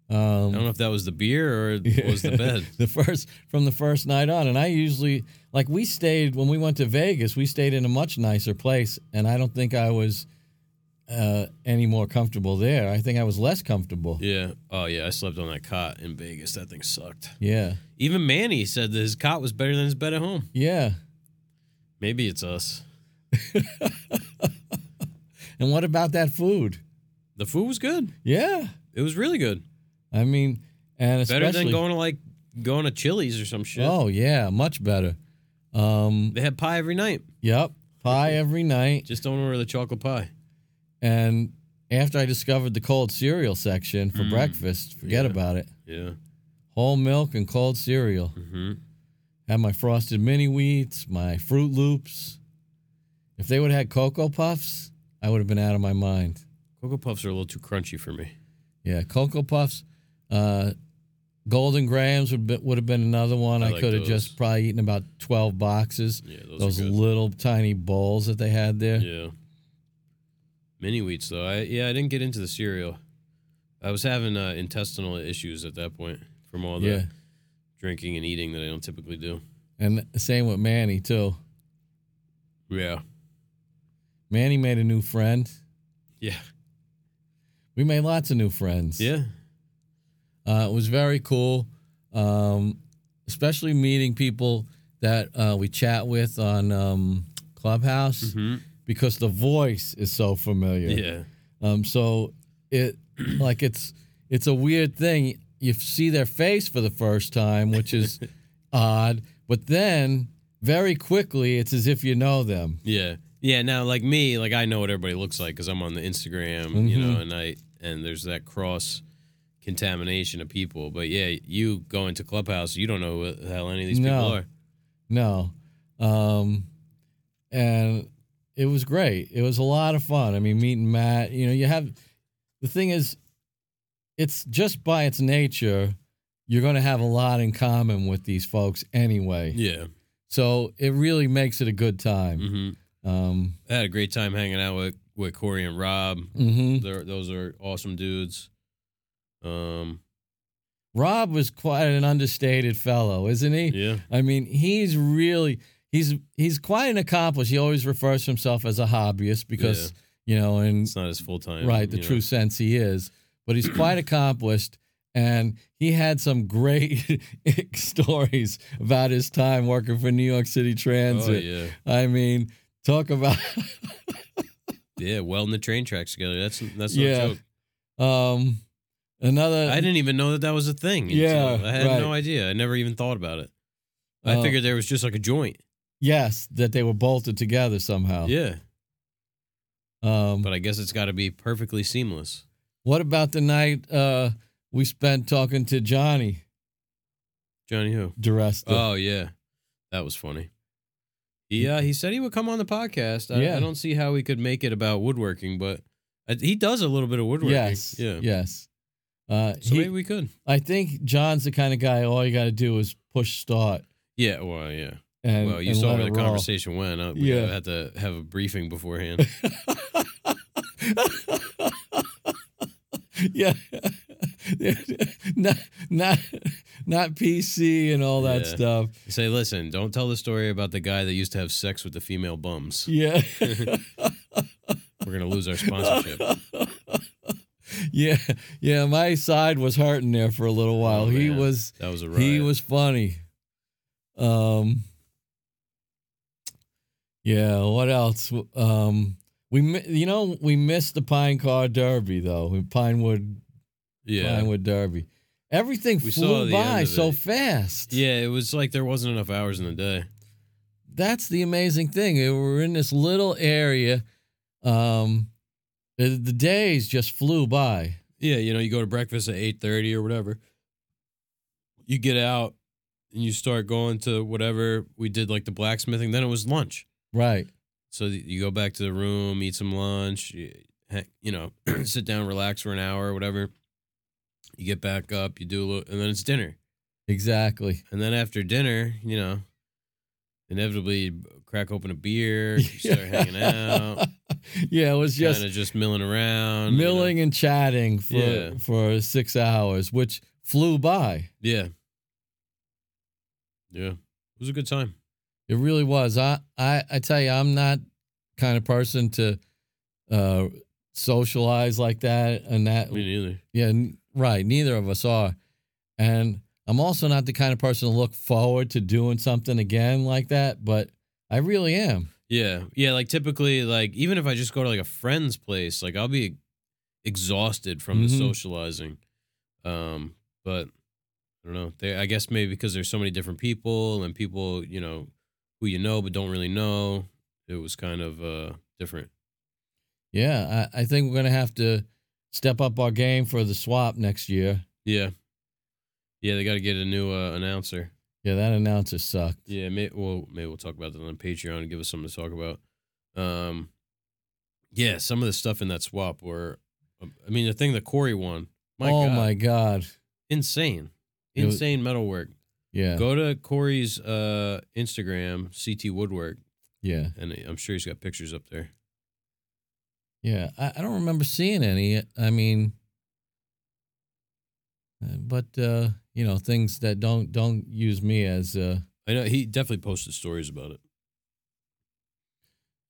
I Um, don't know if that was the beer or it was the bed. the first from the first night on, and I usually like we stayed when we went to Vegas. We stayed in a much nicer place, and I don't think I was uh, any more comfortable there. I think I was less comfortable. Yeah. Oh yeah, I slept on that cot in Vegas. That thing sucked. Yeah, Even Manny said that his cot was better than his bed at home. yeah. Maybe it's us. And what about that food? The food was good. Yeah, It was really good. I mean, and especially Better than going to like going to Chili's or some shit. Oh yeah, much better. Um, They had pie every night. yep, pie every night. Just don't order the chocolate pie. And after I discovered the cold cereal section for Mm. breakfast, forget Yeah. about it. Yeah. Whole milk and cold cereal. hmm Had my frosted mini wheats, my Froot Loops. If they would have had Cocoa Puffs, I would have been out of my mind. Cocoa Puffs are a little too crunchy for me. Yeah, Cocoa Puffs. Uh, Golden Grahams would be, would have been another one. I I, like could have just probably eaten about twelve boxes. Yeah, those, Those little tiny bowls that they had there. Yeah. Mini wheats though. I yeah, I didn't get into the cereal. I was having uh, intestinal issues at that point from all the Yeah, drinking and eating that I don't typically do. and same with Manny too. Yeah. Manny made a new friend. Yeah. We made lots of new friends. Yeah. Uh, it was very cool, um, especially meeting people that uh, we chat with on um, Clubhouse hmm because the voice is so familiar. Yeah. Um, so it like it's it's a weird thing. You see their face for the first time, which is odd, but then very quickly it's as if you know them. Yeah. Yeah. Now, like me, like I know what everybody looks like because I'm on the Instagram, you Mhm. know, and I and there's that cross contamination of people. But yeah, you go into Clubhouse, you don't know what the hell any of these No. people are. No. Um, and it was great. It was a lot of fun. I mean, meeting Matt, you know, you have the thing is, it's just by its nature, you're going to have a lot in common with these folks anyway. Yeah. So it really makes it a good time. hmm Um, I had a great time hanging out with with Corey and Rob. mhm. Those are awesome dudes. Um. Rob was quite an understated fellow, isn't he? Yeah. I mean, he's really he's he's quite an accomplished. He always refers to himself as a hobbyist because you know, and It's not his full time. right, the true sense he is. But he's quite accomplished, and he had some great stories about his time working for New York City Oh Transit. yeah. I mean, talk about Yeah. Welding the train tracks together. That's that's Yeah. no joke. um another. I didn't even know that that was a thing. Yeah, I had right. no idea. I never even thought about it. I uh, figured there was just like a joint. Yes that they were bolted together somehow. Yeah. Um, But I guess it's got to be perfectly seamless. what about the night uh, we spent talking to Johnny Johnny who? DeResta? Oh yeah, that was funny. Yeah, he said he would come on the podcast. I, Yeah. I don't see how he could make it about woodworking, but uh, he does a little bit of woodworking. yes. Yeah. Yes. Uh, So he- maybe we could. I think John's the kind of guy. All you got to do is push start. Yeah. Well, yeah. And, well, you saw where the roll. conversation went. Uh, we Yeah. had to have a briefing beforehand. yeah, not not not PC and all that Yeah. stuff. Say, listen, don't tell the story about the guy that used to have sex with the female bums. Yeah, We're gonna lose our sponsorship. yeah, yeah. My side was hurting there for a little while. Oh, he was That was a riot. he was funny. Um. Yeah. What else? Um. We you know we missed the Pine Car Derby though. Pinewood yeah. Pinewood Derby. Everything We flew by so fast. Yeah, it was like there wasn't enough hours in the day. That's the amazing thing. We We're in this little area. Um, the, the days just flew by. Yeah, you know, you go to breakfast at eight thirty or whatever. You get out and you start going to whatever we did, like the blacksmithing. Then it was lunch. Right. So you go back to the room, eat some lunch. You, you know, sit down, relax for an hour or whatever. You get back up, you do a little, and then it's dinner. Exactly. And then after dinner, you know, inevitably you crack open a beer, you start hanging out, yeah, it was just kind of just milling around, you know. milling and chatting for Yeah. for six hours, which flew by. Yeah. Yeah. It was a good time. It really was. I I, I tell you, I'm not kind of person to uh, socialize like that and that. Me neither. Yeah, n- right. Neither of us are. And I'm also not the kind of person to look forward to doing something again like that, but I really am. Yeah. Yeah. Like typically, like even if I just go to like a friend's place, like I'll be exhausted from the Mhm. socializing. Um, but I don't know. They, I guess maybe because there's so many different people and people, you know, who you know but don't really know. It was kind of uh different. Yeah, I, I think we're going to have to step up our game for the swap next year. Yeah. Yeah, they got to get a new uh, announcer. Yeah, that announcer sucked. Yeah, may, well, maybe we'll talk about that on Patreon and give us something to talk about. Um, yeah, some of the stuff in that swap were, um, I mean, the thing that Corey won. My oh God, my God. insane, insane insane metalwork. Yeah. Go to Corey's uh, Instagram, CT Woodwork, Yeah. and I'm sure he's got pictures up there. Yeah. I, I don't remember seeing any. I mean, uh, but, uh, you know, things that don't don't use me as uh, I know he definitely posted stories about it.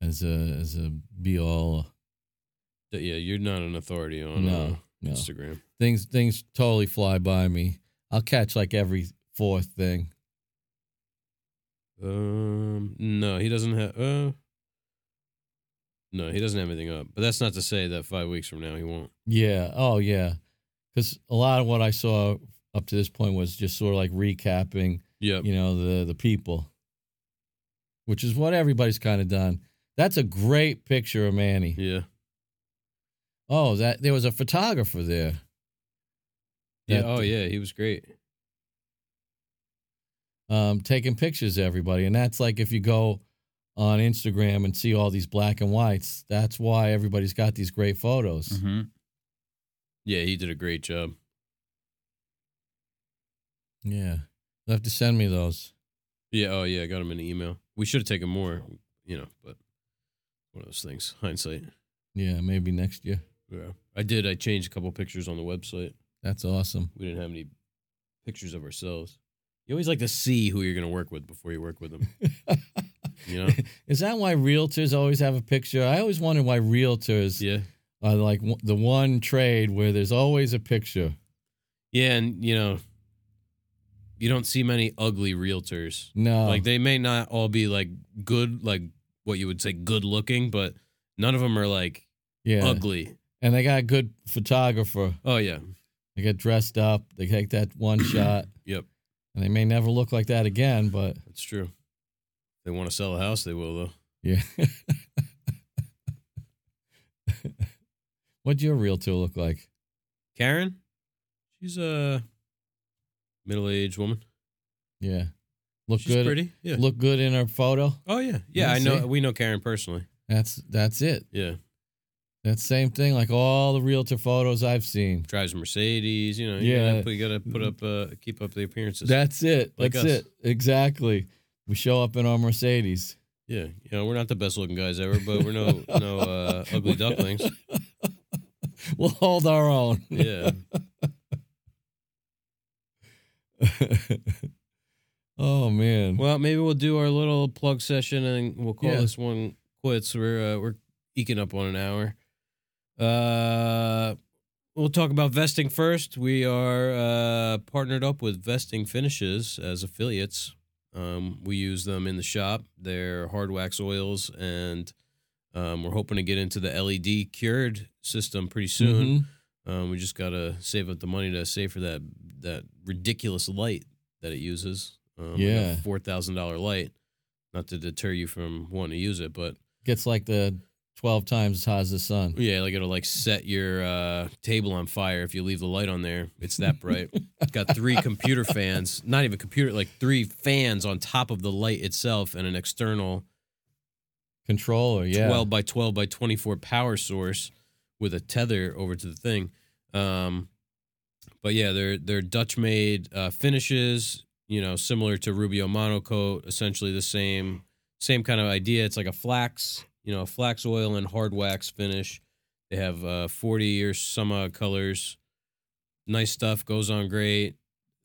as a as a be all. Yeah, you're not an authority on uh, No, no. Instagram. things things totally fly by me. I'll catch like every fourth thing. Um, no, he doesn't have. Uh, no, he doesn't have anything up. But that's not to say that five weeks from now he won't. Yeah. Oh yeah. Because a lot of what I saw up to this point was just sort of like recapping, Yep. you know, the the people, which is what everybody's kind of done. That's a great picture of Manny. Yeah. Oh, that there was a photographer there. Yeah. Oh, yeah. He was great. Um, taking pictures of everybody. And that's like if you go on Instagram and see all these black and whites, that's why everybody's got these great photos. Mm-hmm. Yeah, he did a great job. Yeah. You'll have to send me those. Yeah. Oh, yeah. I got them in the email. We should have taken more, you know, but one of those things. Hindsight. Yeah, maybe next year. Yeah. I did. I changed a couple pictures on the website. That's awesome. We didn't have any pictures of ourselves. You always like to see who you're going to work with before you work with them. You know? Is that why realtors always have a picture? I always wonder why realtors yeah. are like w- the one trade where there's always a picture. Yeah. And, you know, you don't see many ugly realtors. No. Like they may not all be like good, like what you would say good looking, but none of them are like yeah. ugly. And they got a good photographer. Oh, yeah. They get dressed up. They take that one shot. Yep. And they may never look like that again, but That's true. If they want to sell a house, they will, though. yeah. What'd your realtor look like? Karen, she's a middle aged woman. Yeah. Look good. She's good. pretty. Yeah. Look good in her photo. Oh yeah, yeah. Yeah, I know. see? We know Karen personally. That's that's it. Yeah, That same thing, like all the realtor photos I've seen. drives a Mercedes. You know. You Yeah. gotta, put- you gotta put up, uh, keep up the appearances. That's it. Like That's us. it. Exactly. We show up in our Mercedes. yeah, you know, we're not the best looking guys ever, but we're no no uh, ugly ducklings. We'll hold our own. Yeah. oh man. Well, maybe we'll do our little plug session and we'll call Yeah. this one quits. We're uh, we're eking up on an hour. Uh, we'll talk about Vesting first. We are uh, partnered up with Vesting Finishes as affiliates. Um, we use them in the shop. They're hard wax oils, and um, we're hoping to get into the LED cured system pretty soon. Mhm. Um, we just gotta save up the money to save for that that ridiculous light that it uses. Um, Yeah. four thousand dollar light. Not to deter you from wanting to use it, but Gets like the twelve times as hot as the sun. yeah, like it'll like set your uh, table on fire if you leave the light on there. It's that bright. it's got three computer fans, not even computer, like three fans on top of the light itself, and an external Controller, yeah. 12 by 12 by 24 power source with a tether over to the thing. Um, but yeah, they're they're Dutch made uh, finishes, you know, similar to Rubio Monocoat, essentially the same same kind of idea. It's like a flax, you know, a flax oil and hard wax finish. They have uh, 40 or some odd colors. Nice stuff, goes on great.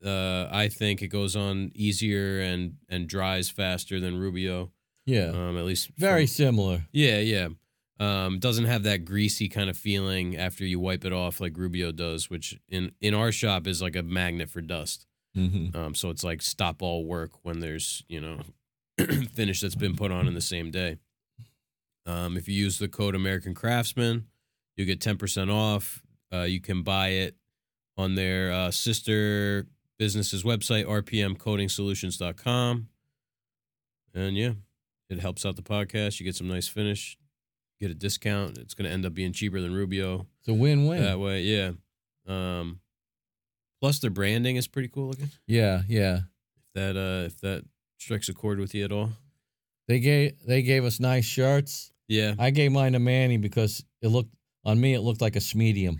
Uh, I think it goes on easier and and dries faster than Rubio. yeah. Um, at least Very from- similar. yeah, yeah. Um, doesn't have that greasy kind of feeling after you wipe it off like Rubio does, which in in our shop is like a magnet for dust. hmm Um, so it's like stop all work when there's you know finish that's been put on in the same day. Um, if you use the code American Craftsman, you get ten percent off. Uh, you can buy it on their uh, sister business's website, rpmcoatingsolutions.com. And yeah, it helps out the podcast. You get some nice finish, get a discount. It's going to end up being cheaper than Rubio It's a win-win. that way. Yeah. Um, plus, their branding is pretty cool looking. yeah, yeah. If that uh, if that strikes a chord with you at all, They gave they gave us nice shirts. yeah, I gave mine to Manny because it looked on me. It looked like a medium.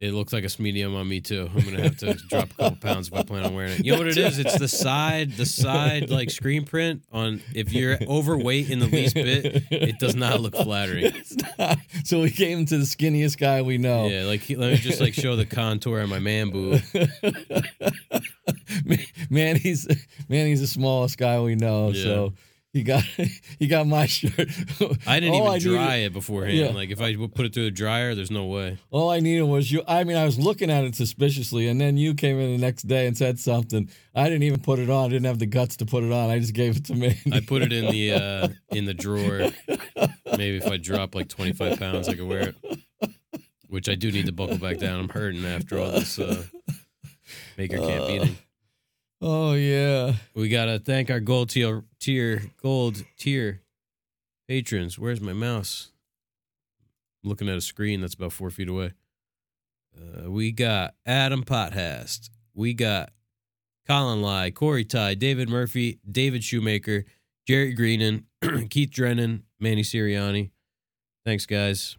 it looks like a medium on me too. I'm gonna have to drop a couple pounds if I plan on wearing it. You know what it is? It's the side, the side like screen print on. If you're overweight in the least bit, it does not look flattering. Not. So we came to the skinniest guy we know. Yeah, like he- let me just like show the contour of my man boob. man, he's man, he's the smallest guy we know. Yeah. So he got he got my shirt. I didn't even dry needed- it beforehand. Yeah. Like if I put it through the dryer, there's no way. All I needed was you. I mean, I was looking at it suspiciously, and then you came in the next day and said something. I didn't even put it on. I didn't have the guts to put it on. I just gave it to me. I put it in the uh in the drawer. Maybe if I drop like 25 pounds, I could wear it. Which I do need to buckle back down. I'm hurting after all this uh, maker camp Uh. eating. Oh yeah. We gotta thank our gold tier tier gold tier patrons. Where's my mouse? I'm looking at a screen that's about four feet away. Uh, we got Adam Pothast. We got Colin Lai, Corey Ty, David Murphy, David Shoemaker, Jerry Greenan, Keith Drennan, Manny Sirianni. Thanks, guys.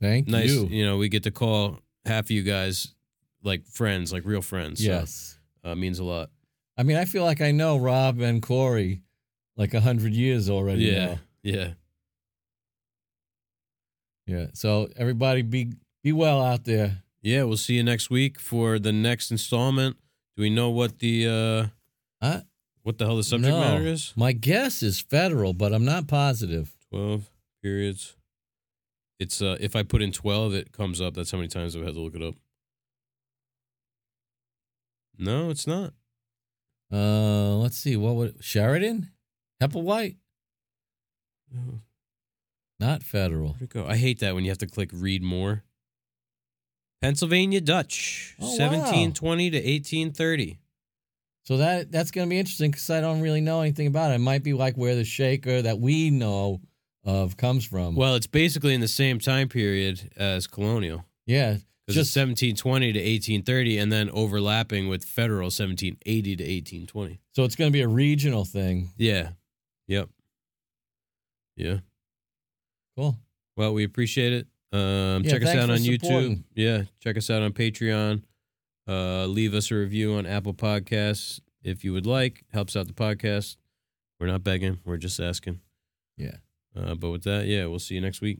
Thank Nice. you. You know, we get to call half of you guys like friends, like real friends. So, Yes. uh, means a lot. I mean, I feel like I know Rob and Corey like a hundred years already. Yeah, now. yeah. Yeah. So everybody be be well out there. Yeah, we'll see you next week for the next installment. Do we know what the uh I, what the hell the subject no. matter is? My guess is federal, but I'm not positive. 12 periods. It's uh if I put in 12 it comes up. That's how many times I've had to look it up. No, it's not. Uh, let's see. What would Sheraton? Hepplewhite? No, Not federal. Where'd it go? I hate that when you have to click read more. Pennsylvania Dutch, Oh, wow. 1720 to 1830. So that that's going to be interesting because I don't really know anything about it. It might be like where the shaker that we know of comes from. Well, it's basically in the same time period as colonial. yeah, Just- it's 1720 to 1830 and then overlapping with federal 1780 to 1820. so it's going to be a regional thing. Yeah. Yep. Yeah. Cool. Well, we appreciate it. Um, Yeah, check us out on YouTube. supporting. Yeah, check us out on Patreon. Uh, leave us a review on Apple Podcasts if you would like. Helps out the podcast. We're not begging. We're just asking. Yeah. Uh, but with that, yeah, we'll see you next week.